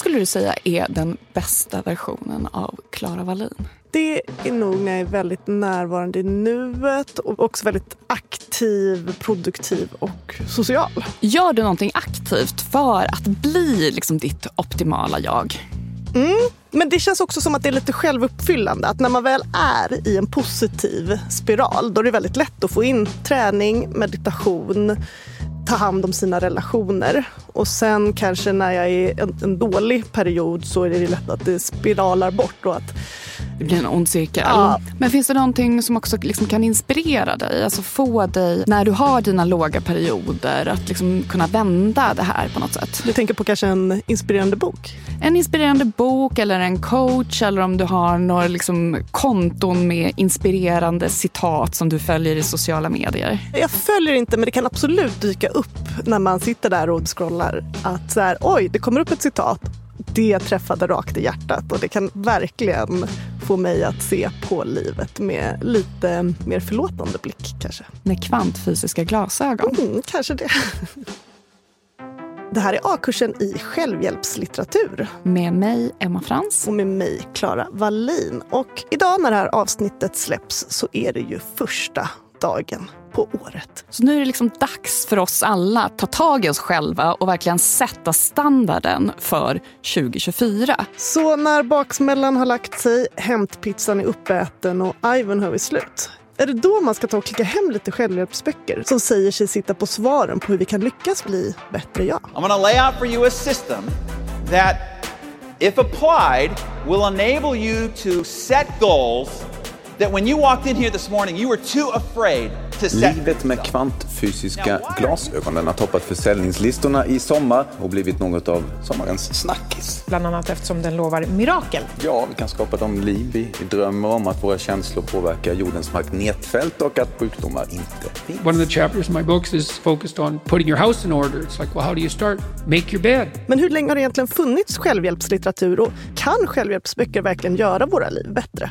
skulle du säga är den bästa versionen av Klara Wallin? Det är nog när jag är väldigt närvarande i nuet och också väldigt aktiv, produktiv och social. Gör du någonting aktivt för att bli liksom ditt optimala jag? Mm. Men det känns också som att det är lite självuppfyllande. Att när man väl är i en positiv spiral då är det väldigt lätt att få in träning, meditation, ta hand om sina relationer. Och sen kanske när jag är i en, en dålig period så är det lätt att det spiralar bort och att det blir en ond cirkel. Ja. Men finns det någonting som också liksom kan inspirera dig? Alltså få dig, när du har dina låga perioder, att liksom kunna vända det här på något sätt? Du tänker på kanske en inspirerande bok? En inspirerande bok eller en coach eller om du har några liksom konton med inspirerande citat som du följer i sociala medier. Jag följer inte, men det kan absolut dyka upp när man sitter där och scrollar. Att så här, oj, det kommer upp ett citat. Det träffade rakt i hjärtat och det kan verkligen få mig att se på livet med lite mer förlåtande blick kanske. Med kvantfysiska glasögon? Mm, kanske det. Det här är A-kursen i självhjälpslitteratur. Med mig, Emma Frans. Och med mig, Klara Wallin. Och idag när det här avsnittet släpps så är det ju första dagen på året. Så nu är det liksom dags för oss alla att ta tag i oss själva och verkligen sätta standarden för 2024. Så när baksmällan har lagt sig, hämtpizzan är uppäten och Ivanhoe är slut. Är det då man ska ta och klicka hem lite självhjälpsböcker som säger sig sitta på svaren på hur vi kan lyckas bli bättre jag? I'm to lay out for you a system that, if applied, will enable you to set goals that when you walked in here this morning, you were too afraid Livet med kvantfysiska glasögonen har toppat försäljningslistorna i sommar och blivit något av sommarens snackis. Bland annat eftersom den lovar mirakel. Ja, vi kan skapa de liv vi drömmer om, att våra känslor påverkar jordens magnetfält och att sjukdomar inte finns. One of the chapters in my books is focused on putting your house in order. It's like, well, how do you start? Make your bed. Men hur länge har det egentligen funnits självhjälpslitteratur och kan självhjälpsböcker verkligen göra våra liv bättre?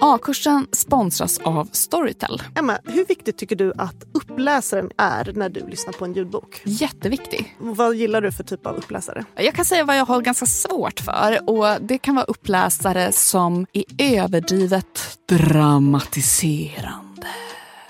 A-kursen sponsras av Storytel. Emma, hur viktigt tycker du att uppläsaren är när du lyssnar på en ljudbok? Jätteviktig. Vad gillar du för typ av uppläsare? Jag kan säga vad jag har ganska svårt för. Och Det kan vara uppläsare som är överdrivet dramatiserande.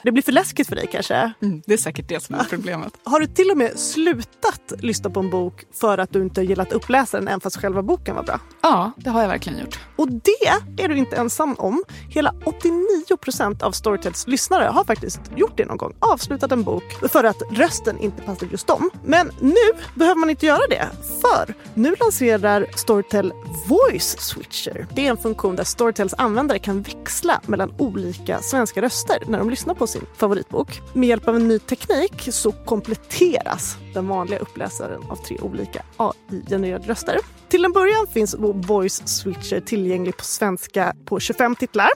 Det blir för läskigt för dig kanske? Mm, det är säkert det som är problemet. Har du till och med slutat lyssna på en bok för att du inte gillat uppläsaren även fast själva boken var bra? Ja, det har jag verkligen gjort. Och det är du inte ensam om. Hela 89 procent av Storytels lyssnare har faktiskt gjort det någon gång. Avslutat en bok för att rösten inte passar just dem. Men nu behöver man inte göra det. För nu lanserar Storytel Voice Switcher. Det är en funktion där Storytels användare kan växla mellan olika svenska röster när de lyssnar på sin favoritbok. Med hjälp av en ny teknik så kompletteras den vanliga uppläsaren av tre olika AI-genererade röster. Till en början finns Voice Switcher tillgänglig på svenska på 25 titlar.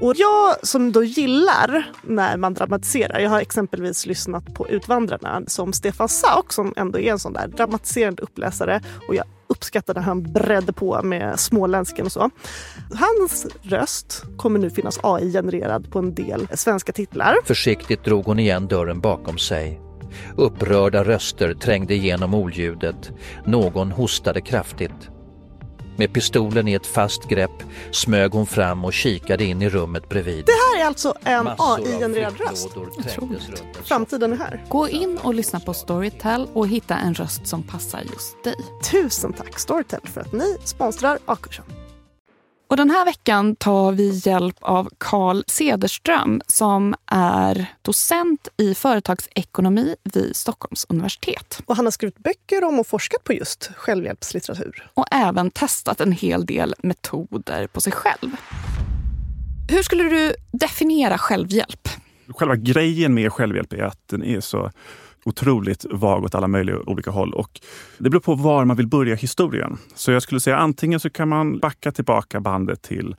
Och jag som då gillar när man dramatiserar, jag har exempelvis lyssnat på Utvandrarna som Stefan Sauk som ändå är en sån där dramatiserande uppläsare och jag uppskattade han bredde på med småländskan och så. Hans röst kommer nu finnas AI-genererad på en del svenska titlar. Försiktigt drog hon igen dörren bakom sig. Upprörda röster trängde igenom oljudet. Någon hostade kraftigt. Med pistolen i ett fast grepp smög hon fram och kikade in i rummet bredvid. Det här är alltså en AI-genererad röst. en Framtiden är här. Gå in och lyssna på Storytel och hitta en röst som passar just dig. Tusen tack Storytel för att ni sponsrar A-kursen. Och den här veckan tar vi hjälp av Carl Cederström som är docent i företagsekonomi vid Stockholms universitet. Och han har skrivit böcker om och forskat på just självhjälpslitteratur. Och även testat en hel del metoder på sig själv. Hur skulle du definiera självhjälp? Själva grejen med självhjälp är att den är så otroligt vag åt alla möjliga olika håll. Och det beror på var man vill börja historien. Så jag skulle säga antingen så kan man backa tillbaka bandet till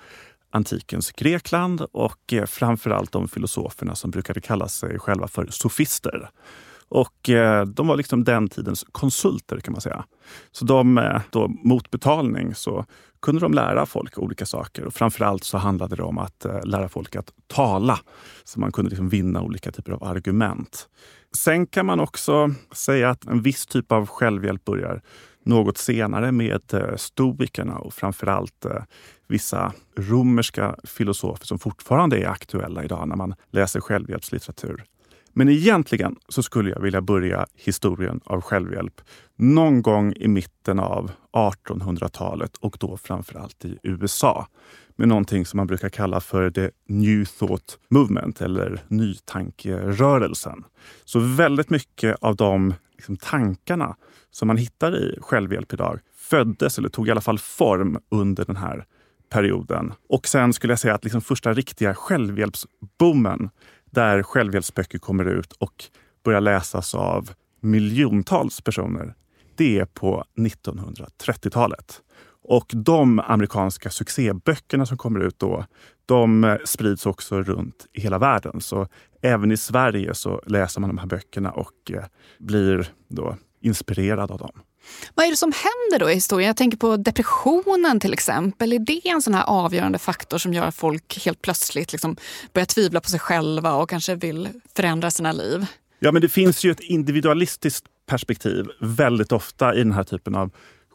antikens Grekland och eh, framförallt de filosoferna som brukade kalla sig själva för sofister. Och eh, de var liksom den tidens konsulter kan man säga. Så de, eh, då, mot betalning så kunde de lära folk olika saker. Och framförallt så handlade det om att eh, lära folk att tala. Så man kunde liksom vinna olika typer av argument. Sen kan man också säga att en viss typ av självhjälp börjar något senare med eh, stoikerna och framförallt eh, vissa romerska filosofer som fortfarande är aktuella idag när man läser självhjälpslitteratur. Men egentligen så skulle jag vilja börja historien av självhjälp någon gång i mitten av 1800-talet och då framförallt i USA med någonting som man brukar kalla för the New Thought Movement eller nytankerörelsen. Så väldigt mycket av de liksom, tankarna som man hittar i självhjälp idag föddes eller tog i alla fall form under den här perioden. Och sen skulle jag säga att liksom första riktiga självhjälpsboomen där självhjälpsböcker kommer ut och börjar läsas av miljontals personer, det är på 1930-talet. Och de amerikanska succéböckerna som kommer ut då, de sprids också runt i hela världen. Så även i Sverige så läser man de här böckerna och eh, blir då inspirerad av dem. Vad är det som händer då i historien? Jag tänker på depressionen till exempel. Är det en sån här avgörande faktor som gör att folk helt plötsligt liksom börjar tvivla på sig själva och kanske vill förändra sina liv? Ja, men det finns ju ett individualistiskt perspektiv väldigt ofta i den här typen av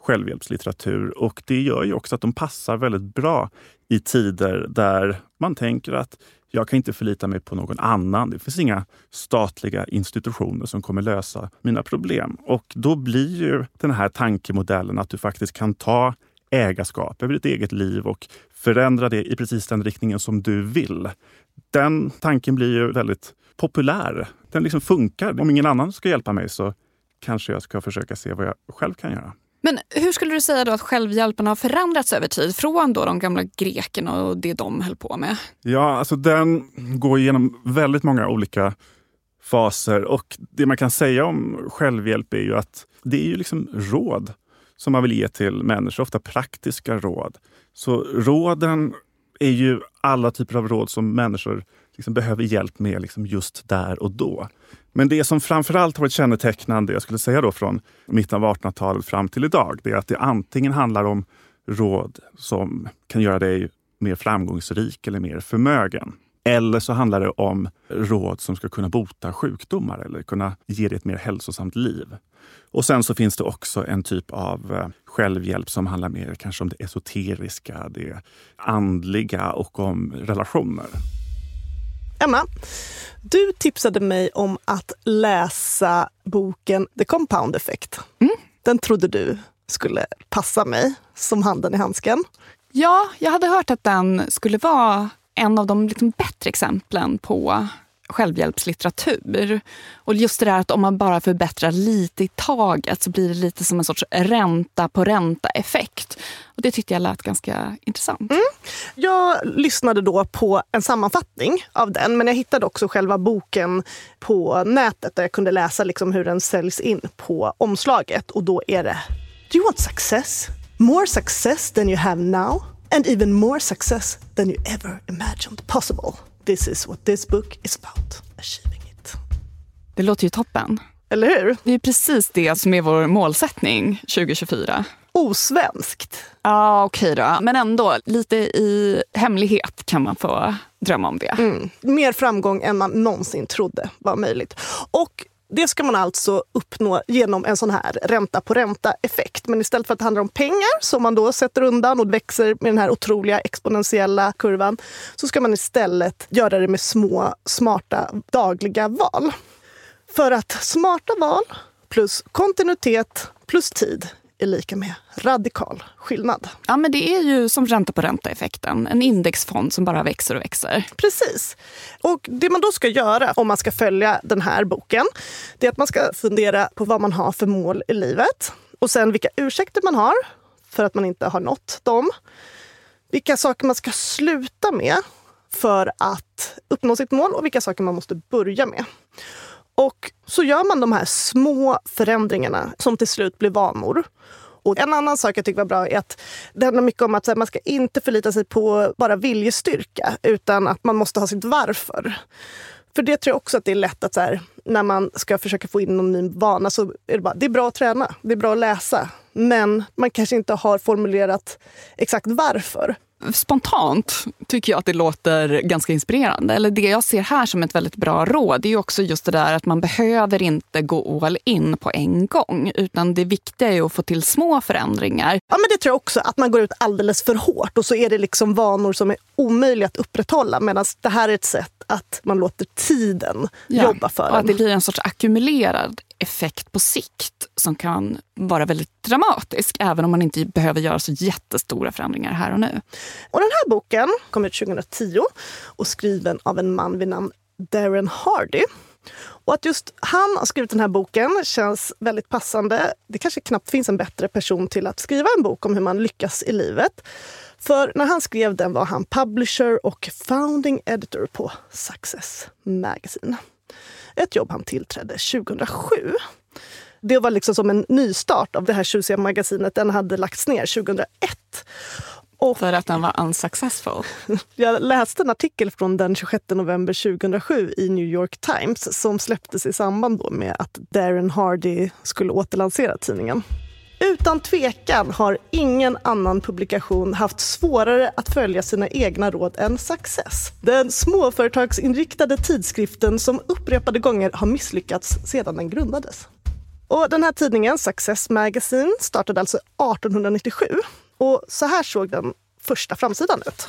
självhjälpslitteratur och det gör ju också att de passar väldigt bra i tider där man tänker att jag kan inte förlita mig på någon annan. Det finns inga statliga institutioner som kommer lösa mina problem. Och då blir ju den här tankemodellen att du faktiskt kan ta ägarskap över ditt eget liv och förändra det i precis den riktningen som du vill. Den tanken blir ju väldigt populär. Den liksom funkar. Om ingen annan ska hjälpa mig så kanske jag ska försöka se vad jag själv kan göra. Men hur skulle du säga då att självhjälpen har förändrats över tid? Från då de gamla grekerna och det de höll på med? Ja, alltså den går igenom väldigt många olika faser och det man kan säga om självhjälp är ju att det är ju liksom råd som man vill ge till människor, ofta praktiska råd. Så råden är ju alla typer av råd som människor liksom behöver hjälp med liksom just där och då. Men det som framförallt har varit kännetecknande, jag skulle säga då från mitten av 1800-talet fram till idag, det är att det antingen handlar om råd som kan göra dig mer framgångsrik eller mer förmögen. Eller så handlar det om råd som ska kunna bota sjukdomar eller kunna ge dig ett mer hälsosamt liv. Och sen så finns det också en typ av eh, självhjälp som handlar mer kanske om det esoteriska, det andliga och om relationer. Emma, du tipsade mig om att läsa boken The Compound Effect. Mm. Den trodde du skulle passa mig som handen i handsken. Ja, jag hade hört att den skulle vara en av de liksom bättre exemplen på självhjälpslitteratur. Och just det där att om man bara förbättrar lite i taget så blir det lite som en sorts ränta på ränta-effekt. Och Det tyckte jag lät ganska intressant. Mm. Jag lyssnade då på en sammanfattning av den men jag hittade också själva boken på nätet där jag kunde läsa liksom hur den säljs in på omslaget. Och då är det Do you want success? More success than you have now? And even more success than you ever imagined possible. This is what this book is about. Achieving it. Det låter ju toppen. Eller hur? Det är precis det som är vår målsättning 2024. Osvenskt. Ja, okej okay då. Men ändå, lite i hemlighet kan man få drömma om det. Mm. Mer framgång än man någonsin trodde var möjligt. Och det ska man alltså uppnå genom en sån här ränta på ränta-effekt. Men istället för att det handlar om pengar som man då sätter undan och växer med den här otroliga exponentiella kurvan så ska man istället göra det med små smarta dagliga val. För att smarta val plus kontinuitet plus tid är lika med radikal skillnad. Ja, men det är ju som ränta på ränta-effekten. En indexfond som bara växer och växer. Precis. Och det man då ska göra om man ska följa den här boken, det är att man ska fundera på vad man har för mål i livet. Och sen vilka ursäkter man har för att man inte har nått dem. Vilka saker man ska sluta med för att uppnå sitt mål och vilka saker man måste börja med. Och så gör man de här små förändringarna som till slut blir vanor. Och en annan sak jag tycker var bra är att det handlar mycket om att man ska inte förlita sig på bara viljestyrka utan att man måste ha sitt varför. För det tror jag också att det är lätt att så här, när man ska försöka få in någon ny vana så är det bara, det är bra att träna, det är bra att läsa. Men man kanske inte har formulerat exakt varför spontant tycker jag att det låter ganska inspirerande. Eller det jag ser här som ett väldigt bra råd är också just det där att man behöver inte gå all in på en gång. Utan det viktiga är att få till små förändringar. Ja men det tror jag också, att man går ut alldeles för hårt och så är det liksom vanor som är omöjliga att upprätthålla. Medan det här är ett sätt att man låter tiden ja, jobba för och Att det blir en sorts ackumulerad effekt på sikt som kan vara väldigt dramatisk även om man inte behöver göra så jättestora förändringar här och nu. Och den här boken kom ut 2010 och skriven av en man vid namn Darren Hardy. Och att just han har skrivit den här boken känns väldigt passande. Det kanske knappt finns en bättre person till att skriva en bok om hur man lyckas i livet. För när han skrev den var han publisher och founding editor på Success Magazine. Ett jobb han tillträdde 2007. Det var liksom som en nystart av det här tjusiga magasinet. Den hade lagts ner 2001. Och för att den var unsuccessful? Jag läste en artikel från den 26 november 2007 i New York Times som släpptes i samband med att Darren Hardy skulle återlansera tidningen. Utan tvekan har ingen annan publikation haft svårare att följa sina egna råd än Success. Den småföretagsinriktade tidskriften som upprepade gånger har misslyckats sedan den grundades. Och den här tidningen, Success Magazine, startade alltså 1897. Och så här såg den första framsidan ut.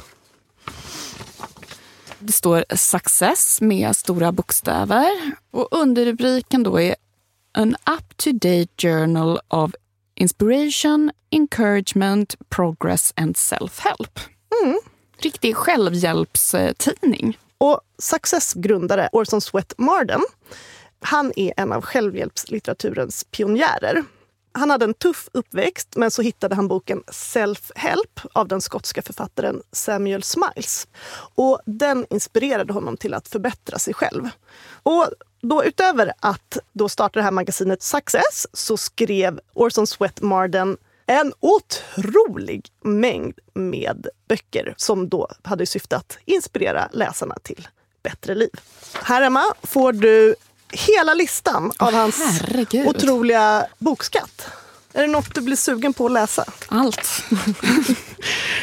Det står Success med stora bokstäver och underrubriken då är An up-to-date journal of inspiration, encouragement, progress and self-help. Mm. Riktig självhjälpstidning. Och Success grundare Orson Swett Marden han är en av självhjälpslitteraturens pionjärer. Han hade en tuff uppväxt, men så hittade han boken Self-Help av den skotska författaren Samuel Smiles. Och Den inspirerade honom till att förbättra sig själv. Och då utöver att då starta det här magasinet Success så skrev Orson Swett Marden en otrolig mängd med böcker som då hade syfte att inspirera läsarna till bättre liv. Här hemma får du hela listan av oh, hans herregud. otroliga bokskatt. Är det något du blir sugen på att läsa? Allt.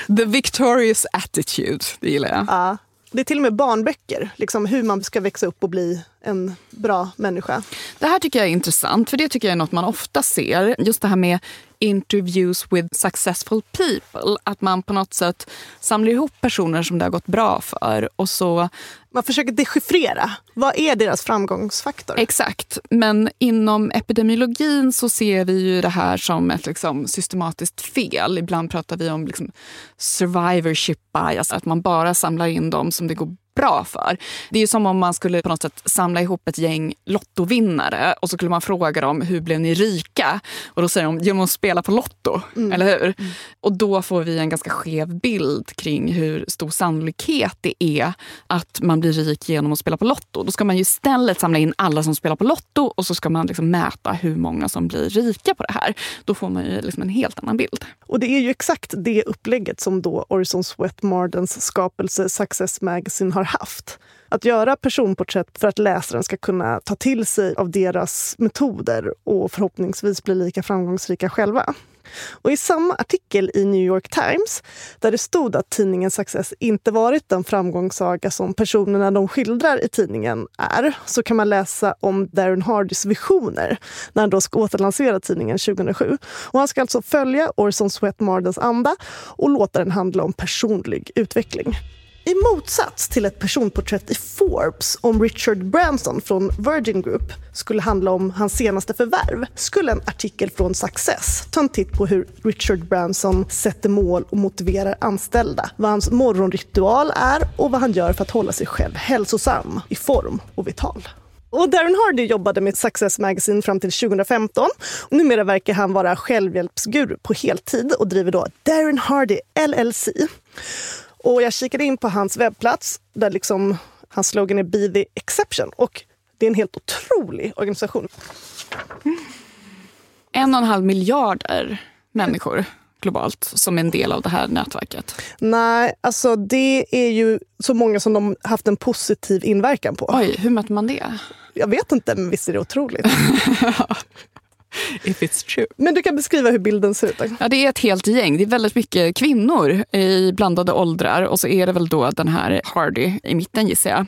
The victorious attitude, det gillar jag. Ja. Det är till och med barnböcker, liksom hur man ska växa upp och bli en bra människa. Det här tycker jag är intressant, för det tycker jag är något man ofta ser. Just det här med interviews with successful people. Att man på något sätt samlar ihop personer som det har gått bra för och så man försöker dechiffrera. Vad är deras framgångsfaktor? Exakt. Men inom epidemiologin så ser vi ju det här som ett liksom systematiskt fel. Ibland pratar vi om liksom survivorship bias, att man bara samlar in dem som det går bra för. Det är som om man skulle på något sätt samla ihop ett gäng lottovinnare och så skulle man fråga dem hur blev ni rika? Och då säger de genom att spela på Lotto, mm. eller hur? Mm. Och då får vi en ganska skev bild kring hur stor sannolikhet det är att man blir rik genom att spela på Lotto. Då ska man ju istället samla in alla som spelar på Lotto och så ska man liksom mäta hur många som blir rika på det här. Då får man ju liksom en helt annan bild. Och det är ju exakt det upplägget som då Orson Swett Mardens skapelse Success Magazine har haft. Att göra personporträtt för att läsaren ska kunna ta till sig av deras metoder och förhoppningsvis bli lika framgångsrika själva. Och I samma artikel i New York Times, där det stod att tidningen Success inte varit den framgångssaga som personerna de skildrar i tidningen är, så kan man läsa om Darren Hardys visioner när han då ska återlansera tidningen 2007. Och han ska alltså följa Orson Swett Mardens anda och låta den handla om personlig utveckling. I motsats till ett personporträtt i Forbes om Richard Branson från Virgin Group skulle handla om hans senaste förvärv skulle en artikel från Success ta en titt på hur Richard Branson sätter mål och motiverar anställda, vad hans morgonritual är och vad han gör för att hålla sig själv hälsosam, i form och vital. Och Darren Hardy jobbade med Success Magazine fram till 2015. Och numera verkar han vara självhjälpsguru på heltid och driver då Darren Hardy LLC. Och jag kikade in på hans webbplats där liksom hans slogan är Be the exception. Och det är en helt otrolig organisation. En och en halv miljarder människor globalt som är en del av det här nätverket? Nej, alltså det är ju så många som de haft en positiv inverkan på. Oj, hur mäter man det? Jag vet inte, men visst är det otroligt. If it's true. Men du kan beskriva hur bilden ser ut. Ja, det är ett helt gäng. Det är väldigt mycket kvinnor i blandade åldrar och så är det väl då den här Hardy i mitten gissar jag.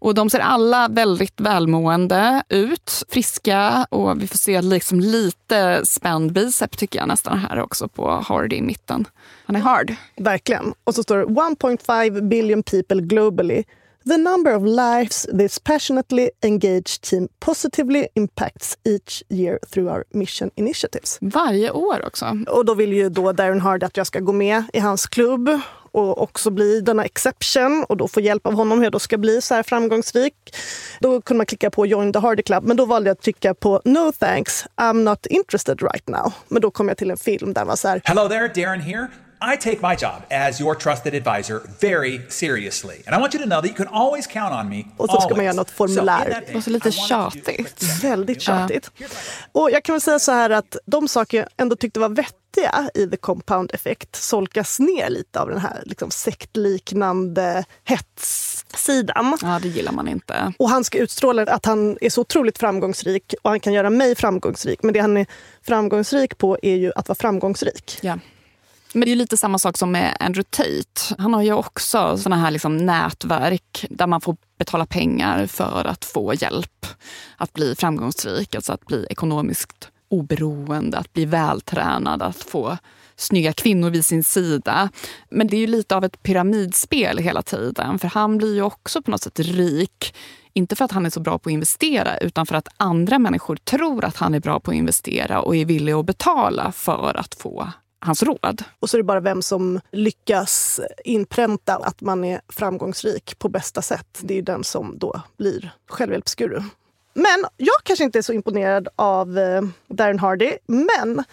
Och de ser alla väldigt välmående ut, friska och vi får se liksom lite spänd bicep tycker jag nästan här också på Hardy i mitten. Han är hard. Verkligen. Och så står det 1.5 billion people globally The number of lives this passionately engaged team positively impacts each year through our mission initiatives. Varje år också. Och då vill ju då Darren Hardy att jag ska gå med i hans klubb och också bli denna exception och då få hjälp av honom hur jag då ska bli så här framgångsrik. Då kunde man klicka på Join the Hardy Club, men då valde jag att trycka på No thanks, I'm not interested right now. Men då kom jag till en film där man så här... Hello there, Darren here. I take my job as your trusted advisor very seriously. And I want you to know that you can always count on me. Och så ska man göra något formulär. Och så lite tjatigt. Väldigt tjatigt. Ja. Och jag kan väl säga så här att de saker jag ändå tyckte var vettiga i The Compound Effect solkas ner lite av den här liksom, sektliknande hetssidan. Ja, det gillar man inte. Och han ska utstråla att han är så otroligt framgångsrik och han kan göra mig framgångsrik. Men det han är framgångsrik på är ju att vara framgångsrik. Ja. Men det är lite samma sak som med Andrew Tate. Han har ju också såna här liksom nätverk där man får betala pengar för att få hjälp att bli framgångsrik. Alltså att bli ekonomiskt oberoende, att bli vältränad, att få snygga kvinnor vid sin sida. Men det är ju lite av ett pyramidspel hela tiden. För han blir ju också på något sätt rik. Inte för att han är så bra på att investera utan för att andra människor tror att han är bra på att investera och är villiga att betala för att få hans råd. Och så är det bara vem som lyckas inpränta att man är framgångsrik på bästa sätt. Det är den som då blir självhjälpsguru. Men jag kanske inte är så imponerad av eh, Darren Hardy. Men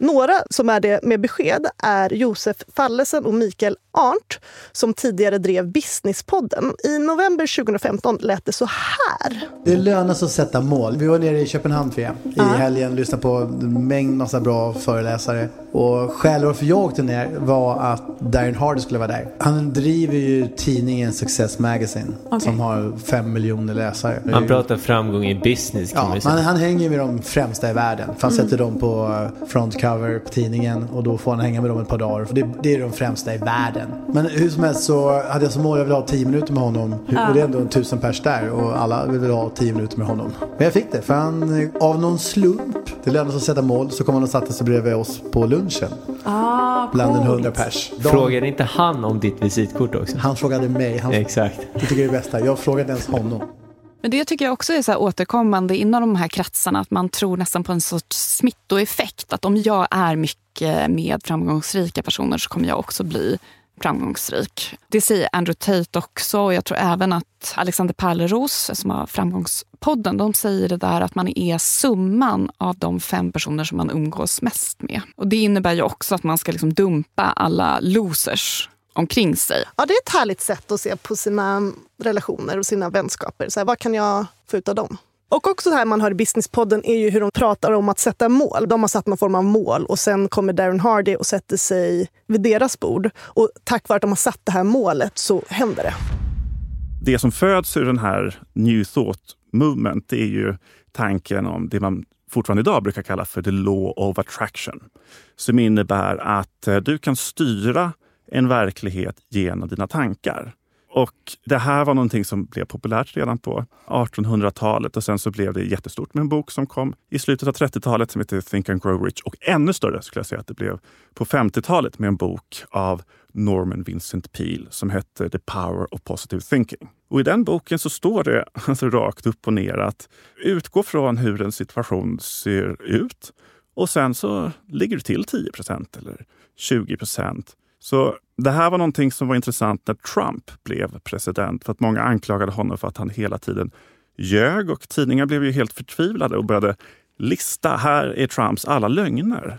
några som är det med besked är Josef Fallesen och Mikael Arndt som tidigare drev Businesspodden. I november 2015 lät det så här. Det lönar sig att sätta mål. Vi var nere i Köpenhamn för i helgen, lyssnade på en mängd massa bra föreläsare. Och skälet varför jag åkte ner var att Darren Hardy skulle vara där. Han driver ju tidningen Success Magazine okay. som har fem miljoner läsare. Han pratar framgång i business kan ja, man säga. Han, han hänger med de främsta i världen. För han mm. sätter dem på frontcover på tidningen och då får han hänga med dem ett par dagar. För det, det är de främsta i världen. Men hur som helst så hade jag som mål att jag ville ha tio minuter med honom. Ja. Och det är ändå en tusen pers där och alla vill ha tio minuter med honom. Men jag fick det för han, av någon slump, det lönade sig att sätta mål, så kom han och satte sig bredvid oss på lunchen. Ah, bland en hundra pers. De, frågade inte han om ditt visitkort också? Han frågade mig. Han, Exakt. Det tycker jag är det bästa. Jag frågade ens honom. Men det tycker jag också är så återkommande inom de här kretsarna, att man tror nästan på en sorts smittoeffekt. Att om jag är mycket med framgångsrika personer så kommer jag också bli framgångsrik. Det säger Andrew Tate också och jag tror även att Alexander Pärleros som har Framgångspodden, de säger det där att man är summan av de fem personer som man umgås mest med. Och det innebär ju också att man ska liksom dumpa alla losers omkring sig. Ja, det är ett härligt sätt att se på sina relationer och sina vänskaper. Så här, vad kan jag få ut av dem? Och också det här man hör i Businesspodden är ju hur de pratar om att sätta mål. De har satt någon form av mål och sen kommer Darren Hardy och sätter sig vid deras bord. Och tack vare att de har satt det här målet så händer det. Det som föds ur den här New Thought Movement är ju tanken om det man fortfarande idag brukar kalla för the law of attraction. Som innebär att eh, du kan styra en verklighet genom dina tankar. Och det här var någonting som blev populärt redan på 1800-talet och sen så blev det jättestort med en bok som kom i slutet av 30-talet som heter Think and Grow Rich. Och ännu större skulle jag säga att det blev på 50-talet med en bok av Norman Vincent Peale som hette The Power of Positive Thinking. Och i den boken så står det alltså rakt upp och ner att utgå från hur en situation ser ut och sen så ligger du till 10% eller 20 så det här var någonting som var intressant när Trump blev president. För att många anklagade honom för att han hela tiden ljög och tidningar blev ju helt förtvivlade och började lista, här är Trumps alla lögner.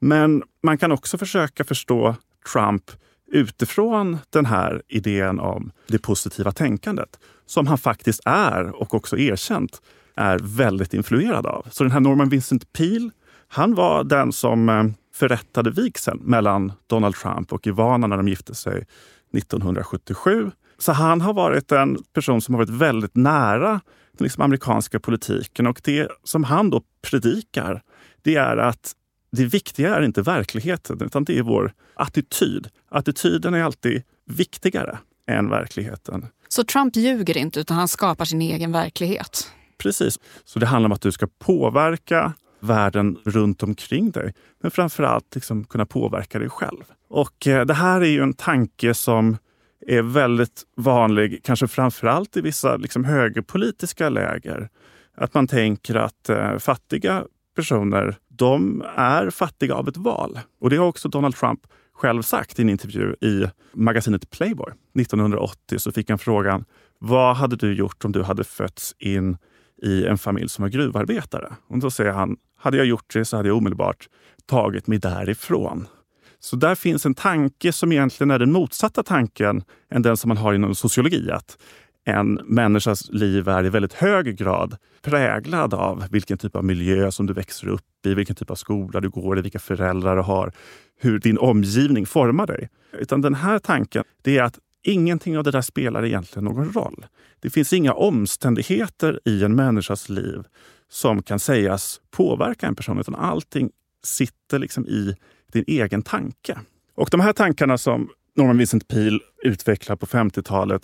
Men man kan också försöka förstå Trump utifrån den här idén om det positiva tänkandet som han faktiskt är och också erkänt är väldigt influerad av. Så den här Norman Vincent Peale, han var den som eh, förrättade vigseln mellan Donald Trump och Ivana när de gifte sig 1977. Så han har varit en person som har varit väldigt nära den liksom amerikanska politiken och det som han då predikar, det är att det viktiga är inte verkligheten utan det är vår attityd. Attityden är alltid viktigare än verkligheten. Så Trump ljuger inte utan han skapar sin egen verklighet? Precis. Så det handlar om att du ska påverka världen runt omkring dig. Men framför allt liksom kunna påverka dig själv. Och eh, det här är ju en tanke som är väldigt vanlig, kanske framför allt i vissa liksom, högerpolitiska läger. Att man tänker att eh, fattiga personer, de är fattiga av ett val. Och det har också Donald Trump själv sagt i en intervju i magasinet Playboy. 1980 så fick han frågan, vad hade du gjort om du hade fötts in i en familj som var gruvarbetare? Och då säger han, hade jag gjort det så hade jag omedelbart tagit mig därifrån. Så där finns en tanke som egentligen är den motsatta tanken än den som man har inom sociologi. Att en människas liv är i väldigt hög grad präglad av vilken typ av miljö som du växer upp i, vilken typ av skola du går i, vilka föräldrar du har, hur din omgivning formar dig. Utan den här tanken, det är att ingenting av det där spelar egentligen någon roll. Det finns inga omständigheter i en människas liv som kan sägas påverka en person, utan allting sitter liksom i din egen tanke. Och de här tankarna som Norman Vincent Peale utvecklade på 50-talet,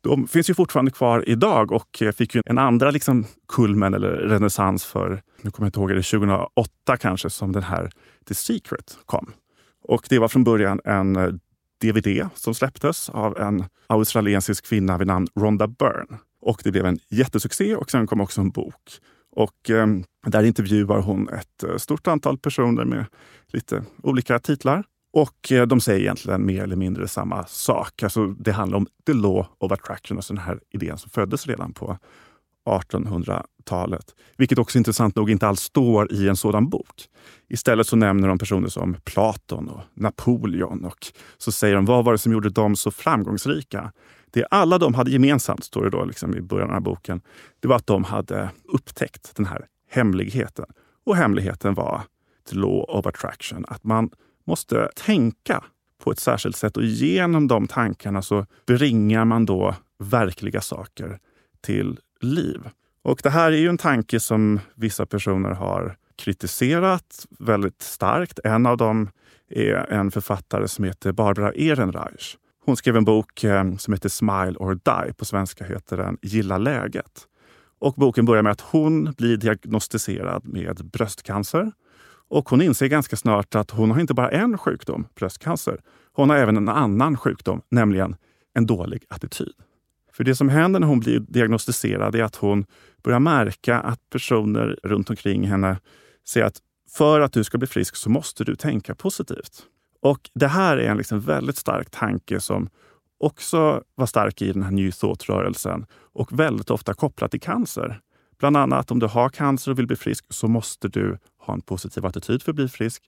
de finns ju fortfarande kvar idag och eh, fick ju en andra liksom kulmen eller renässans för, nu kommer jag inte ihåg, det 2008 kanske, som den här The Secret kom. Och det var från början en eh, DVD som släpptes av en australiensisk kvinna vid namn Rhonda Byrne. Och det blev en jättesuccé och sen kom också en bok. Och eh, där intervjuar hon ett eh, stort antal personer med lite olika titlar. Och eh, de säger egentligen mer eller mindre samma sak. Alltså, det handlar om the law of attraction, alltså den här idén som föddes redan på 1800-talet. Vilket också intressant nog inte alls står i en sådan bok. Istället så nämner de personer som Platon och Napoleon och så säger de vad var det som gjorde dem så framgångsrika? Det alla de hade gemensamt, står det då liksom i början av boken, det var att de hade upptäckt den här hemligheten. Och hemligheten var the law of attraction. Att man måste tänka på ett särskilt sätt och genom de tankarna så bringar man då verkliga saker till liv. Och det här är ju en tanke som vissa personer har kritiserat väldigt starkt. En av dem är en författare som heter Barbara Ehrenreich. Hon skrev en bok eh, som heter Smile or Die. På svenska heter den Gilla läget. Och boken börjar med att hon blir diagnostiserad med bröstcancer. Och hon inser ganska snart att hon har inte bara en sjukdom, bröstcancer. Hon har även en annan sjukdom, nämligen en dålig attityd. För det som händer när hon blir diagnostiserad är att hon börjar märka att personer runt omkring henne säger att för att du ska bli frisk så måste du tänka positivt. Och det här är en liksom väldigt stark tanke som också var stark i den här New Thought-rörelsen och väldigt ofta kopplat till cancer. Bland annat om du har cancer och vill bli frisk så måste du ha en positiv attityd för att bli frisk.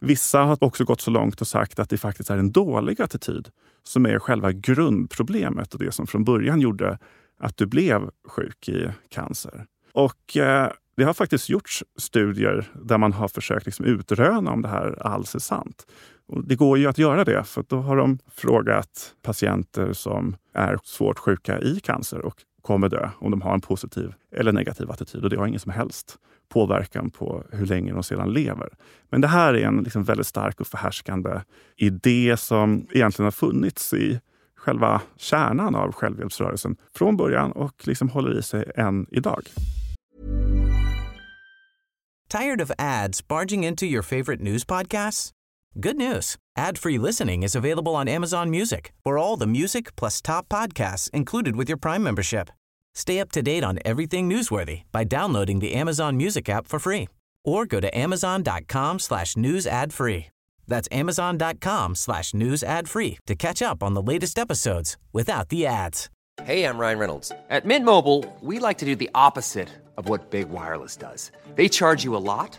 Vissa har också gått så långt och sagt att det faktiskt är en dålig attityd som är själva grundproblemet och det som från början gjorde att du blev sjuk i cancer. Och eh, det har faktiskt gjorts studier där man har försökt liksom utröna om det här alls är sant. Och det går ju att göra det, för då har de frågat patienter som är svårt sjuka i cancer. Och kommer dö om de har en positiv eller negativ attityd. Och det har ingen som helst påverkan på hur länge de sedan lever. Men det här är en liksom väldigt stark och förhärskande idé som egentligen har funnits i själva kärnan av självhjälpsrörelsen från början och liksom håller i sig än idag. Tired of ads barging into your favorite news podcasts? Good news. Ad-free listening is available on Amazon Music for all the music plus top podcasts included with your Prime membership. Stay up to date on everything newsworthy by downloading the Amazon Music app for free or go to amazon.com slash news ad free. That's amazon.com slash news ad free to catch up on the latest episodes without the ads. Hey, I'm Ryan Reynolds. At Mint Mobile, we like to do the opposite of what Big Wireless does. They charge you a lot,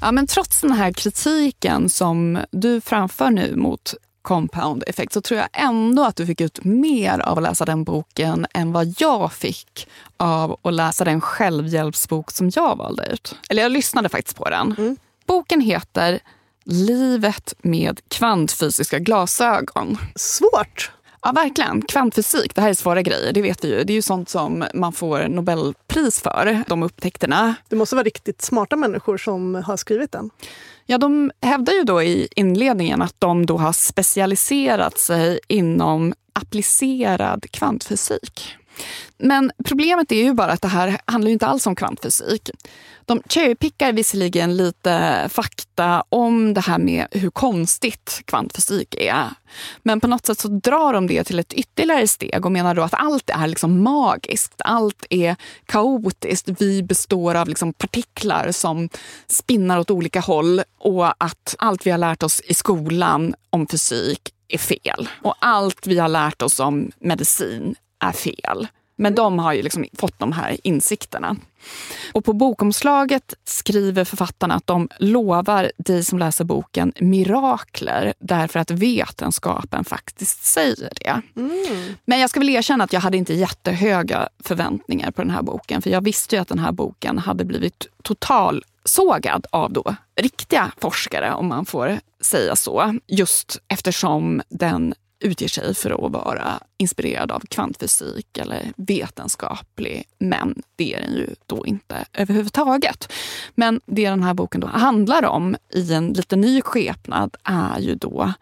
Ja, men trots den här kritiken som du framför nu mot compound effect så tror jag ändå att du fick ut mer av att läsa den boken än vad jag fick av att läsa den självhjälpsbok som jag valde ut. Eller jag lyssnade faktiskt på den. Boken heter Livet med kvantfysiska glasögon. Svårt! Ja, verkligen. Kvantfysik, det här är svåra grejer. Det vet vi ju. Det är ju sånt som man får Nobelpris för, de upptäckterna. Det måste vara riktigt smarta människor som har skrivit den. Ja, de hävdar ju då i inledningen att de då har specialiserat sig inom applicerad kvantfysik. Men problemet är ju bara att det här handlar ju inte alls om kvantfysik. De cherrypickar visserligen lite fakta om det här med hur konstigt kvantfysik är. Men på något sätt så drar de det till ett ytterligare steg och menar då att allt är liksom magiskt. Allt är kaotiskt. Vi består av liksom partiklar som spinnar åt olika håll och att allt vi har lärt oss i skolan om fysik är fel. Och allt vi har lärt oss om medicin är fel. Men de har ju liksom fått de här insikterna. Och på bokomslaget skriver författarna att de lovar dig som läser boken mirakler därför att vetenskapen faktiskt säger det. Mm. Men jag ska väl erkänna att jag hade inte jättehöga förväntningar på den här boken. För jag visste ju att den här boken hade blivit totalsågad av då riktiga forskare, om man får säga så. Just eftersom den utger sig för att vara inspirerad av kvantfysik eller vetenskaplig. Men det är den ju då inte överhuvudtaget. Men det den här boken då handlar om i en lite ny skepnad är ju då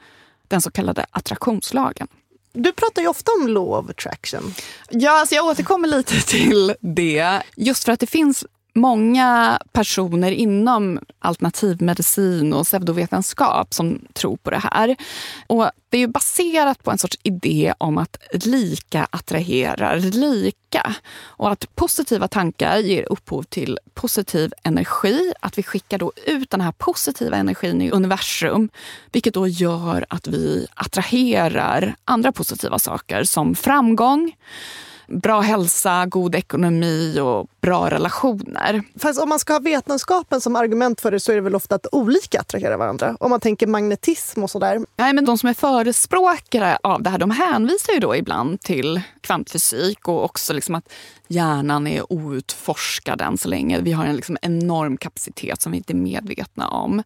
den så kallade attraktionslagen. Du pratar ju ofta om law of attraction. Ja, alltså jag återkommer lite till det. Just för att det finns många personer inom alternativmedicin och pseudovetenskap som tror på det här. Och det är baserat på en sorts idé om att lika attraherar lika. Och att positiva tankar ger upphov till positiv energi. Att vi skickar då ut den här positiva energin i universum. Vilket då gör att vi attraherar andra positiva saker som framgång, bra hälsa, god ekonomi och bra relationer. Fast om man ska ha vetenskapen som argument för det så är det väl ofta att olika attraherar varandra. Om man tänker magnetism och sådär. Nej, men de som är förespråkare av det här de hänvisar ju då ibland till kvantfysik och också liksom att hjärnan är outforskad än så länge. Vi har en liksom enorm kapacitet som vi inte är medvetna om.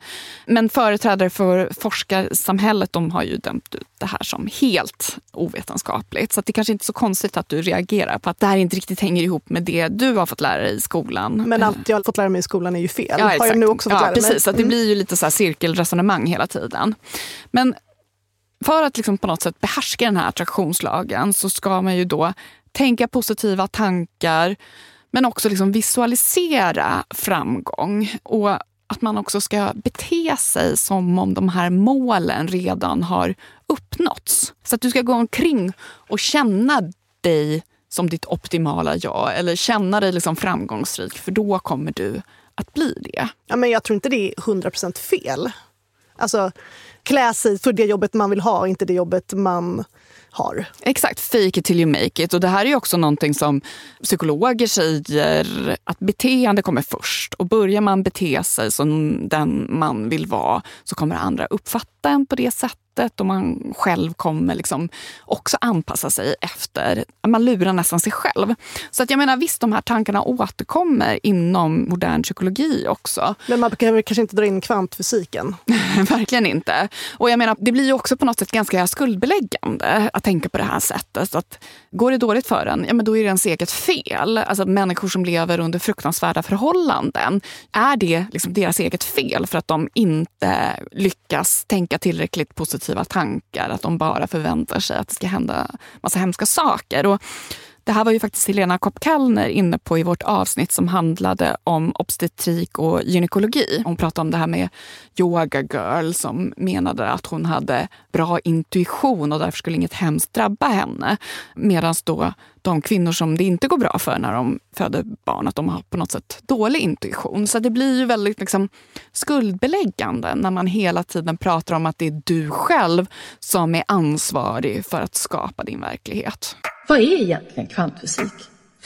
Men företrädare för forskarsamhället de har ju dömt ut det här som helt ovetenskapligt. Så det kanske inte är så konstigt att du reagerar på att det här inte riktigt hänger ihop med det du har fått lära dig i skolan. Men allt jag har fått lära mig i skolan är ju fel. Ja, har jag nu också fått ja, lära precis, mig. Så att det blir ju lite så här cirkelresonemang hela tiden. Men för att liksom på något sätt behärska den här attraktionslagen så ska man ju då tänka positiva tankar men också liksom visualisera framgång. Och att man också ska bete sig som om de här målen redan har uppnåtts. Så att du ska gå omkring och känna dig som ditt optimala jag eller känna dig liksom framgångsrik för då kommer du att bli det. Ja, men jag tror inte det är 100% fel. Alltså, klä sig för det jobbet man vill ha, inte det jobbet man har. Exakt, fake it till you make it. Och det här är ju också någonting som psykologer säger att beteende kommer först. Och börjar man bete sig som den man vill vara så kommer andra uppfatta en på det sättet och man själv kommer liksom också anpassa sig efter. Man lurar nästan sig själv. Så att jag menar visst, de här tankarna återkommer inom modern psykologi också. Men man behöver kanske inte dra in kvantfysiken. Verkligen inte. Och jag menar, det blir ju också på något sätt ganska skuldbeläggande att tänka på det här sättet. Så att går det dåligt för en, ja men då är det ens eget fel. Alltså människor som lever under fruktansvärda förhållanden, är det liksom deras eget fel för att de inte lyckas tänka tillräckligt positiva tankar? Att de bara förväntar sig att det ska hända massa hemska saker. Och det här var ju faktiskt Helena Kopp-Kallner inne på i vårt avsnitt som handlade om obstetrik och gynekologi. Hon pratade om det här med yoga girl som menade att hon hade bra intuition och därför skulle inget hemskt drabba henne. Medan då de kvinnor som det inte går bra för när de föder barn, att de har på något sätt dålig intuition. Så det blir ju väldigt liksom, skuldbeläggande när man hela tiden pratar om att det är du själv som är ansvarig för att skapa din verklighet. Vad är egentligen kvantfysik?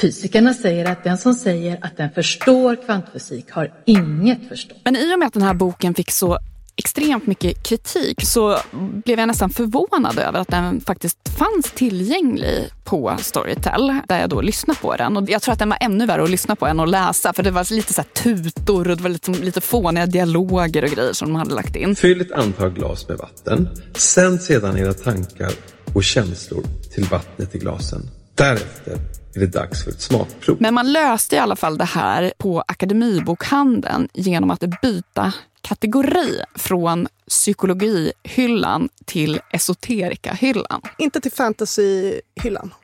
Fysikerna säger att den som säger att den förstår kvantfysik har inget förstånd. Men i och med att den här boken fick så extremt mycket kritik så blev jag nästan förvånad över att den faktiskt fanns tillgänglig på Storytel, där jag då lyssnade på den. Och jag tror att den var ännu värre att lyssna på än att läsa, för det var lite så tutor och det var lite, lite fåniga dialoger och grejer som de hade lagt in. Fyll ett antal glas med vatten. Sänd sedan era tankar och känslor till vattnet i glasen. Därefter är det dags för ett smakprov. Men man löste i alla fall det här på Akademibokhandeln genom att byta kategori från psykologihyllan till esoterikahyllan. Inte till fantasyhyllan.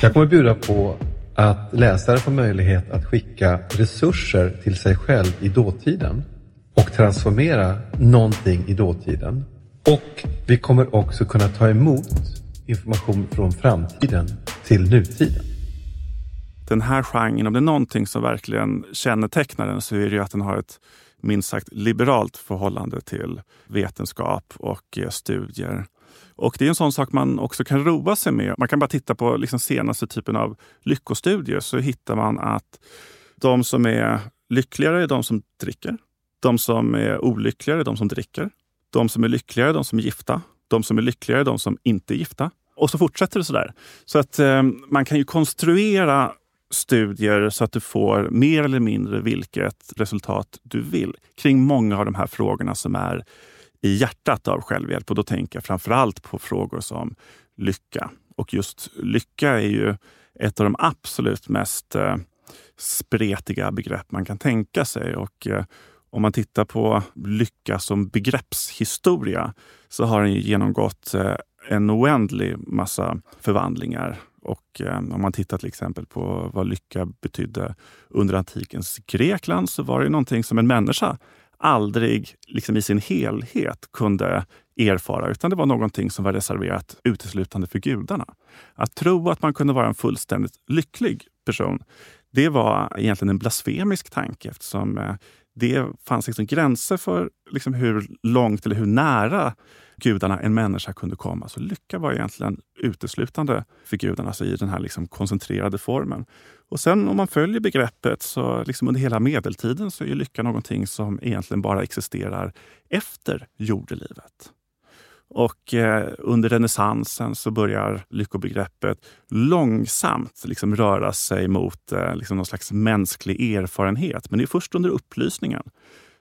Jag kommer bjuda på att läsare får möjlighet att skicka resurser till sig själv i dåtiden och transformera någonting i dåtiden. Och vi kommer också kunna ta emot information från framtiden till nutiden. Den här genren, om det är någonting som verkligen kännetecknar den så är det ju att den har ett minst sagt liberalt förhållande till vetenskap och eh, studier. Och det är en sån sak man också kan roa sig med. Man kan bara titta på liksom senaste typen av lyckostudier så hittar man att de som är lyckligare är de som dricker. De som är olyckligare är de som dricker. De som är lyckligare är de som är gifta. De som är lyckligare är de som inte är gifta. Och så fortsätter det sådär. Så att eh, man kan ju konstruera studier så att du får mer eller mindre vilket resultat du vill kring många av de här frågorna som är i hjärtat av självhjälp. Och då tänker jag framför allt på frågor som lycka. Och just lycka är ju ett av de absolut mest eh, spretiga begrepp man kan tänka sig. Och eh, om man tittar på lycka som begreppshistoria så har den genomgått eh, en oändlig massa förvandlingar. Och eh, om man tittar till exempel på vad lycka betydde under antikens Grekland så var det någonting som en människa aldrig liksom i sin helhet kunde erfara, utan det var någonting som var reserverat uteslutande för gudarna. Att tro att man kunde vara en fullständigt lycklig person, det var egentligen en blasfemisk tanke eftersom eh, det fanns liksom gränser för liksom hur långt eller hur nära gudarna en människa kunde komma. Så lycka var egentligen uteslutande för gudarna, alltså i den här liksom koncentrerade formen. Och sen om man följer begreppet så liksom under hela medeltiden så är lycka någonting som egentligen bara existerar efter jordelivet. Och eh, under renässansen så börjar lyckobegreppet långsamt liksom röra sig mot eh, liksom någon slags mänsklig erfarenhet. Men det är först under upplysningen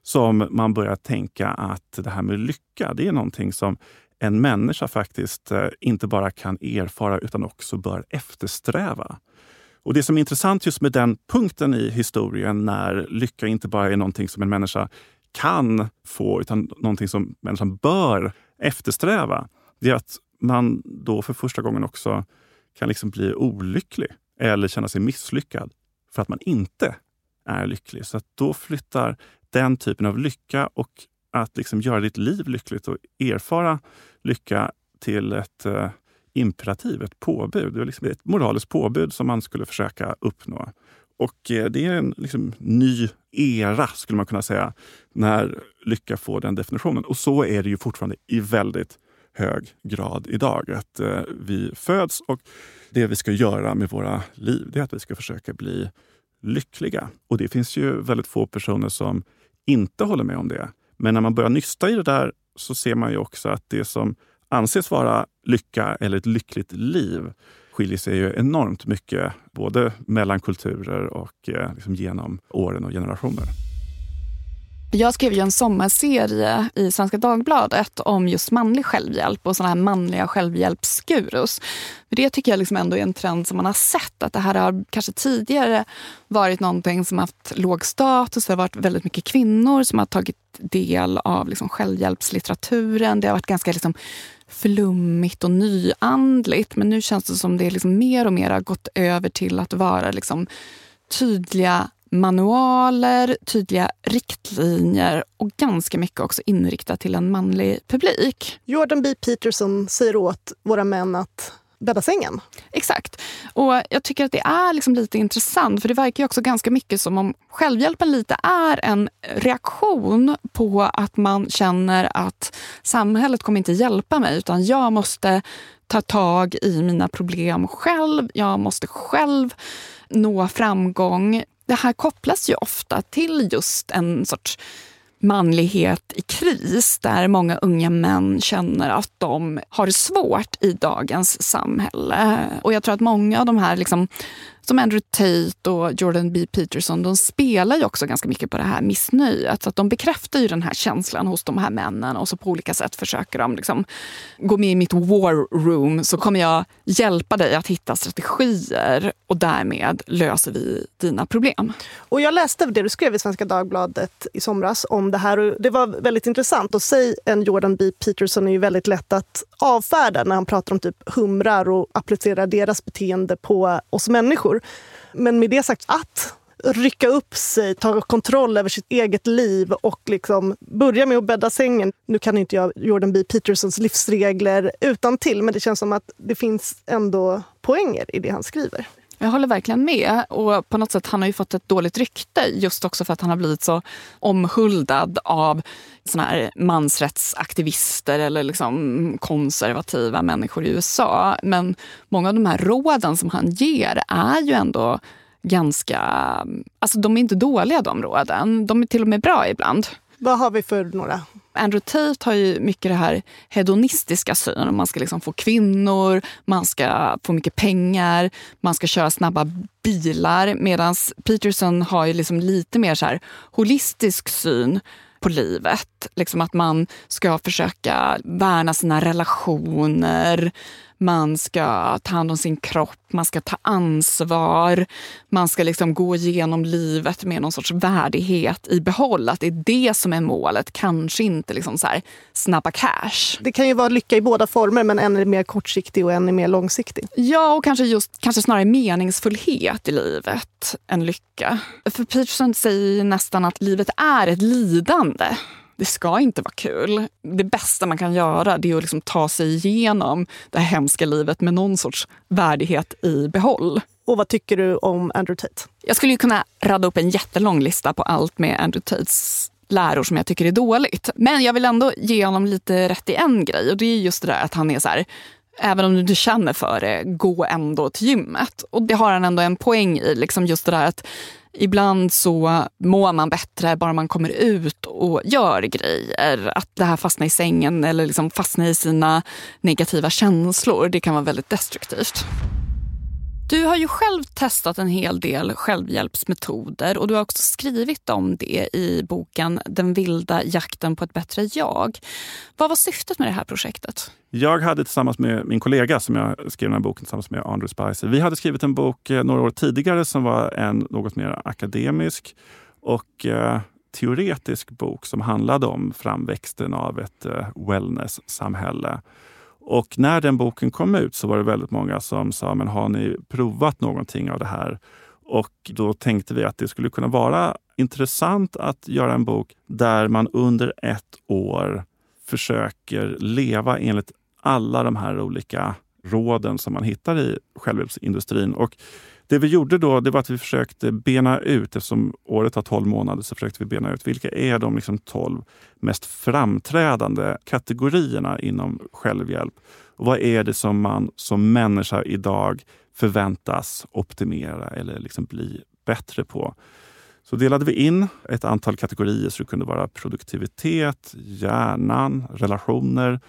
som man börjar tänka att det här med lycka, det är någonting som en människa faktiskt eh, inte bara kan erfara utan också bör eftersträva. Och Det som är intressant just med den punkten i historien när lycka inte bara är någonting som en människa kan få utan någonting som människan bör eftersträva, det är att man då för första gången också kan liksom bli olycklig eller känna sig misslyckad för att man inte är lycklig. Så att då flyttar den typen av lycka och att liksom göra ditt liv lyckligt och erfara lycka till ett eh, imperativ, ett påbud. Det är liksom ett moraliskt påbud som man skulle försöka uppnå. Och eh, det är en liksom, ny era, skulle man kunna säga, när lycka får den definitionen. Och så är det ju fortfarande i väldigt hög grad idag. Att eh, vi föds och det vi ska göra med våra liv det är att vi ska försöka bli lyckliga. Och det finns ju väldigt få personer som inte håller med om det. Men när man börjar nysta i det där så ser man ju också att det som anses vara lycka eller ett lyckligt liv skiljer sig ju enormt mycket både mellan kulturer och eh, liksom genom åren och generationer. Jag skrev ju en sommarserie i Svenska Dagbladet om just manlig självhjälp och såna här manliga självhjälpsgurus. Det tycker jag liksom ändå är en trend som man har sett. Att det här har kanske tidigare varit någonting som haft låg status. Det har varit väldigt mycket kvinnor som har tagit del av liksom självhjälpslitteraturen. Det har varit ganska liksom flummigt och nyandligt. Men nu känns det som det liksom mer och mer har gått över till att vara liksom tydliga manualer, tydliga riktlinjer och ganska mycket också inriktat till en manlig publik. Jordan B. Peterson säger åt våra män att bädda sängen. Exakt. Och jag tycker att det är liksom lite intressant för det verkar också ganska mycket som om självhjälpen lite är en reaktion på att man känner att samhället kommer inte hjälpa mig utan jag måste ta tag i mina problem själv. Jag måste själv nå framgång det här kopplas ju ofta till just en sorts manlighet i kris där många unga män känner att de har det svårt i dagens samhälle. Och jag tror att många av de här liksom, som Andrew Tate och Jordan B. Peterson, de spelar ju också ganska mycket på det här missnöjet. Så att de bekräftar ju den här känslan hos de här männen och så på olika sätt försöker de liksom, gå med i mitt war room så kommer jag hjälpa dig att hitta strategier och därmed löser vi dina problem. Och jag läste det du skrev i Svenska Dagbladet i somras om det här och det var väldigt intressant. Och säg en Jordan B. Peterson är ju väldigt lätt att avfärda när han pratar om typ humrar och applicerar deras beteende på oss människor. Men med det sagt, att rycka upp sig, ta kontroll över sitt eget liv och liksom börja med att bädda sängen. Nu kan inte jag Jordan B. Petersons livsregler utan till men det känns som att det finns ändå poänger i det han skriver. Jag håller verkligen med. Och på något sätt, han har ju fått ett dåligt rykte just också för att han har blivit så omhuldad av såna här mansrättsaktivister eller liksom konservativa människor i USA. Men många av de här råden som han ger är ju ändå ganska... Alltså de är inte dåliga de råden. De är till och med bra ibland. Vad har vi för några? Andrew Tate har ju mycket det här hedonistiska synen. Man ska liksom få kvinnor, man ska få mycket pengar, man ska köra snabba bilar. Medan Peterson har ju liksom lite mer så här holistisk syn på livet. Liksom att man ska försöka värna sina relationer, man ska ta hand om sin kropp, man ska ta ansvar. Man ska liksom gå igenom livet med någon sorts värdighet i behåll. Att det är det som är målet, kanske inte liksom så här, snabba cash. Det kan ju vara lycka i båda former, men en är mer kortsiktig och en är mer långsiktig. Ja, och kanske, just, kanske snarare meningsfullhet i livet än lycka. För Peterson säger nästan att livet är ett lidande det ska inte vara kul. Det bästa man kan göra det är att liksom ta sig igenom det här hemska livet med någon sorts värdighet i behåll. Och vad tycker du om Andrew Tate? Jag skulle kunna rada upp en jättelång lista på allt med Andrew Tates läror som jag tycker är dåligt. Men jag vill ändå ge honom lite rätt i en grej och det är just det där att han är så här, även om du inte känner för det, gå ändå till gymmet. Och det har han ändå en poäng i, liksom just det där att Ibland så mår man bättre bara man kommer ut och gör grejer. Att det här fastna i sängen eller liksom fastna i sina negativa känslor, det kan vara väldigt destruktivt. Du har ju själv testat en hel del självhjälpsmetoder och du har också skrivit om det i boken Den vilda jakten på ett bättre jag. Vad var syftet med det här projektet? Jag hade tillsammans med min kollega som jag skrev den här boken tillsammans med, Andrew Spicer. Vi hade skrivit en bok eh, några år tidigare som var en något mer akademisk och eh, teoretisk bok som handlade om framväxten av ett eh, wellness-samhälle. Och när den boken kom ut så var det väldigt många som sa, men har ni provat någonting av det här? Och då tänkte vi att det skulle kunna vara intressant att göra en bok där man under ett år försöker leva enligt alla de här olika råden som man hittar i självhjälpsindustrin. Och det vi gjorde då det var att vi försökte bena ut, eftersom året har 12 månader, så försökte vi bena ut vilka är de liksom 12 mest framträdande kategorierna inom självhjälp. Och vad är det som man som människa idag förväntas optimera eller liksom bli bättre på? Så delade vi in ett antal kategorier så det kunde vara produktivitet, hjärnan, relationer,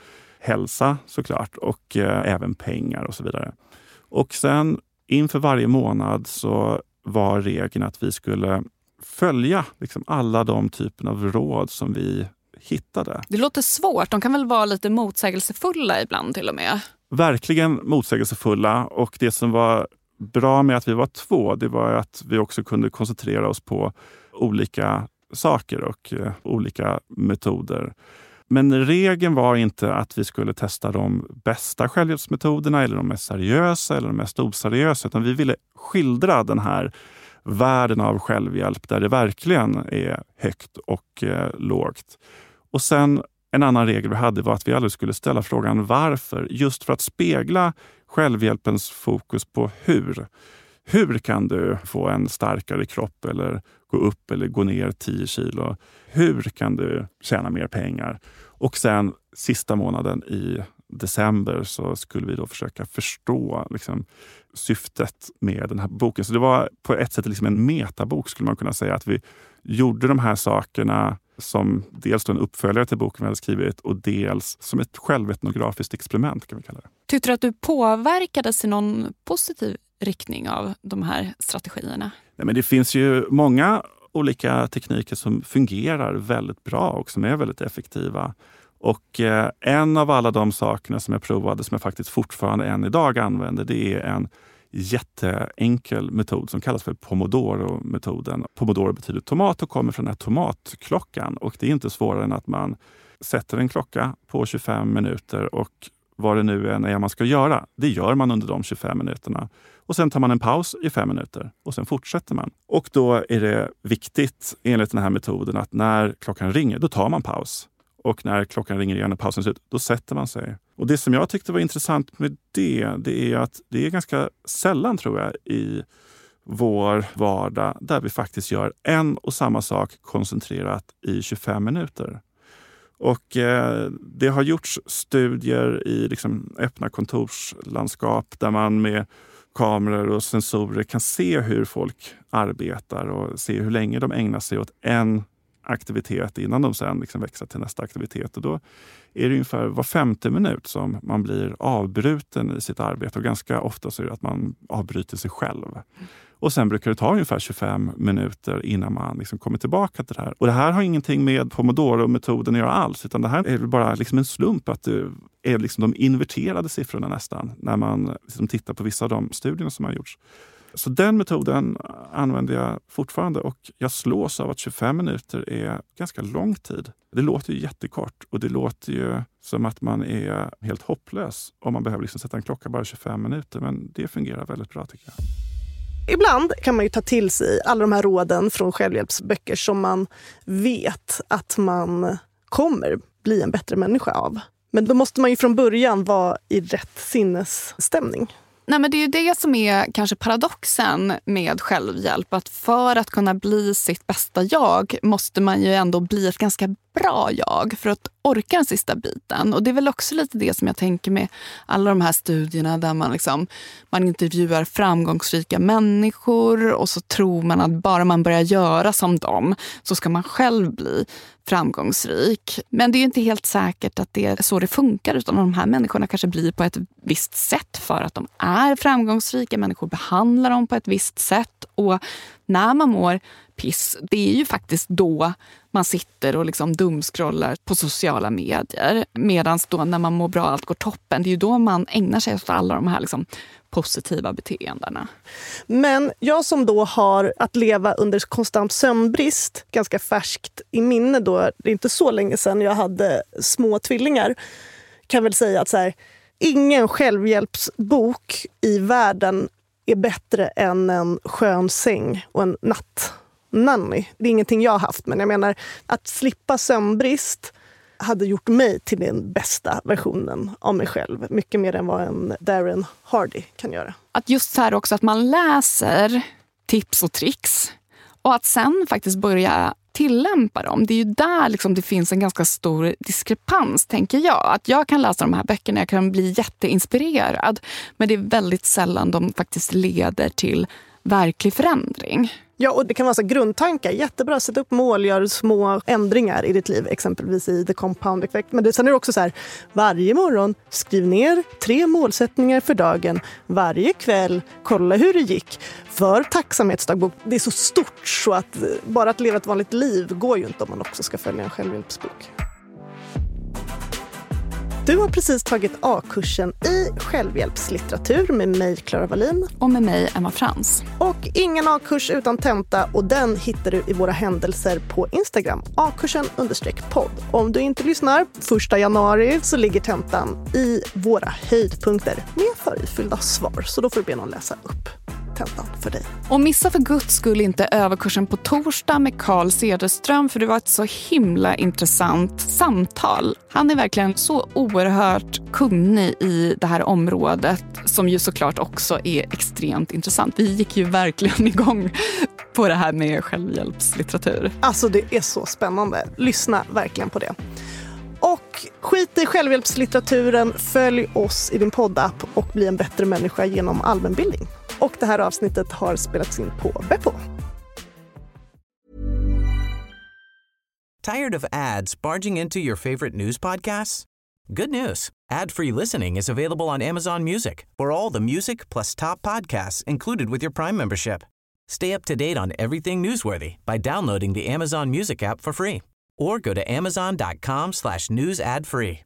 hälsa såklart och eh, även pengar och så vidare. Och sen inför varje månad så var regeln att vi skulle följa liksom alla de typerna av råd som vi hittade. Det låter svårt. De kan väl vara lite motsägelsefulla ibland till och med? Verkligen motsägelsefulla. Och det som var bra med att vi var två, det var att vi också kunde koncentrera oss på olika saker och uh, olika metoder. Men regeln var inte att vi skulle testa de bästa självhjälpsmetoderna eller de mest seriösa eller de mest oseriösa, utan vi ville skildra den här världen av självhjälp där det verkligen är högt och eh, lågt. Och sen en annan regel vi hade var att vi aldrig skulle ställa frågan varför, just för att spegla självhjälpens fokus på hur. Hur kan du få en starkare kropp eller gå upp eller gå ner 10 kilo? Hur kan du tjäna mer pengar? Och sen sista månaden i december så skulle vi då försöka förstå liksom, syftet med den här boken. Så det var på ett sätt liksom en metabok skulle man kunna säga. Att vi gjorde de här sakerna som dels en uppföljare till boken vi hade skrivit och dels som ett självetnografiskt experiment. kan vi kalla det. Tyckte du att du påverkades i någon positiv riktning av de här strategierna? Nej, men det finns ju många olika tekniker som fungerar väldigt bra och som är väldigt effektiva. Och eh, en av alla de sakerna som jag provade, som jag faktiskt fortfarande än idag använder, det är en jätteenkel metod som kallas för Pomodoro-metoden. Pomodoro betyder tomat och kommer från den här tomatklockan. Och det är inte svårare än att man sätter en klocka på 25 minuter och vad det nu än är man ska göra, det gör man under de 25 minuterna. Och sen tar man en paus i fem minuter och sen fortsätter man. Och då är det viktigt enligt den här metoden att när klockan ringer, då tar man paus. Och när klockan ringer igen och pausen är slut, då sätter man sig. Och det som jag tyckte var intressant med det, det är att det är ganska sällan, tror jag, i vår vardag där vi faktiskt gör en och samma sak koncentrerat i 25 minuter. Och eh, Det har gjorts studier i liksom, öppna kontorslandskap där man med kameror och sensorer kan se hur folk arbetar och se hur länge de ägnar sig åt en aktivitet innan de sen liksom växer till nästa aktivitet. Och då är det ungefär var femte minut som man blir avbruten i sitt arbete och ganska ofta så är det att man avbryter sig själv. Och sen brukar det ta ungefär 25 minuter innan man liksom kommer tillbaka till det här. Och det här har ingenting med pomodoro-metoden att göra alls, utan det här är bara liksom en slump att det är liksom de inverterade siffrorna nästan, när man liksom tittar på vissa av de studierna som har gjorts. Så den metoden använder jag fortfarande och jag slås av att 25 minuter är ganska lång tid. Det låter ju jättekort och det låter ju som att man är helt hopplös om man behöver liksom sätta en klocka bara 25 minuter. Men det fungerar väldigt bra tycker jag. Ibland kan man ju ta till sig alla de här råden från självhjälpsböcker som man vet att man kommer bli en bättre människa av. Men då måste man ju från början vara i rätt sinnesstämning. Nej, men det är ju det som är kanske paradoxen med självhjälp. Att för att kunna bli sitt bästa jag måste man ju ändå bli ett ganska bra jag för att orka den sista biten. Och Det är väl också lite det som jag tänker med alla de här studierna där man, liksom, man intervjuar framgångsrika människor och så tror man att bara man börjar göra som dem så ska man själv bli framgångsrik. Men det är inte helt säkert att det är så det funkar utan de här människorna kanske blir på ett visst sätt för att de är framgångsrika. Människor behandlar dem på ett visst sätt. Och när man mår piss, det är ju faktiskt då man sitter och liksom dumskrollar på sociala medier. Medan då när man mår bra och allt går toppen, det är ju då man ägnar sig åt alla de här liksom positiva beteendena. Men jag som då har att leva under konstant sömnbrist, ganska färskt i minne då, det är inte så länge sedan jag hade små tvillingar, kan väl säga att så här, ingen självhjälpsbok i världen är bättre än en skön säng och en natt nanny. Det är ingenting jag har haft, men jag menar att slippa sömnbrist, hade gjort mig till den bästa versionen av mig själv. Mycket mer än vad en Darren Hardy kan göra. Att just så här också att man läser tips och tricks och att sen faktiskt börja tillämpa dem. Det är ju där liksom det finns en ganska stor diskrepans, tänker jag. Att jag kan läsa de här böckerna, jag kan bli jätteinspirerad. Men det är väldigt sällan de faktiskt leder till verklig förändring. Ja, och det kan vara så grundtankar. Jättebra, sätt upp mål, gör små ändringar i ditt liv, exempelvis i The Compound Effect. Men det, sen är det också så här, varje morgon skriv ner tre målsättningar för dagen. Varje kväll, kolla hur det gick. För tacksamhetsdagbok. Det är så stort så att eh, bara att leva ett vanligt liv går ju inte om man också ska följa en självhjälpsbok. Du har precis tagit A-kursen i självhjälpslitteratur med mig, Klara Wallin. Och med mig, Emma Frans. Och ingen A-kurs utan tenta och den hittar du i våra händelser på Instagram, A-kursen podd. Om du inte lyssnar, första januari så ligger tentan i våra höjdpunkter med förifyllda svar. Så då får du be någon läsa upp tentan för dig. Och missa för guds skull inte överkursen på torsdag med Carl Cederström för det var ett så himla intressant samtal. Han är verkligen så oerhört kunnig i det här området som ju såklart också är extremt intressant. Vi gick ju verkligen igång på det här med självhjälpslitteratur. Alltså det är så spännande. Lyssna verkligen på det. Och skit i självhjälpslitteraturen, följ oss i din poddapp och bli en bättre människa genom allmänbildning. Och det här avsnittet har spelats in på Beppo. Tired of ads barging into your favorite news podcasts? Good news. Ad-free listening is available on Amazon Music for all the music plus top podcasts included with your Prime membership. Stay up to date on everything newsworthy by downloading the Amazon Music app for free or go to amazon.com slash news ad free.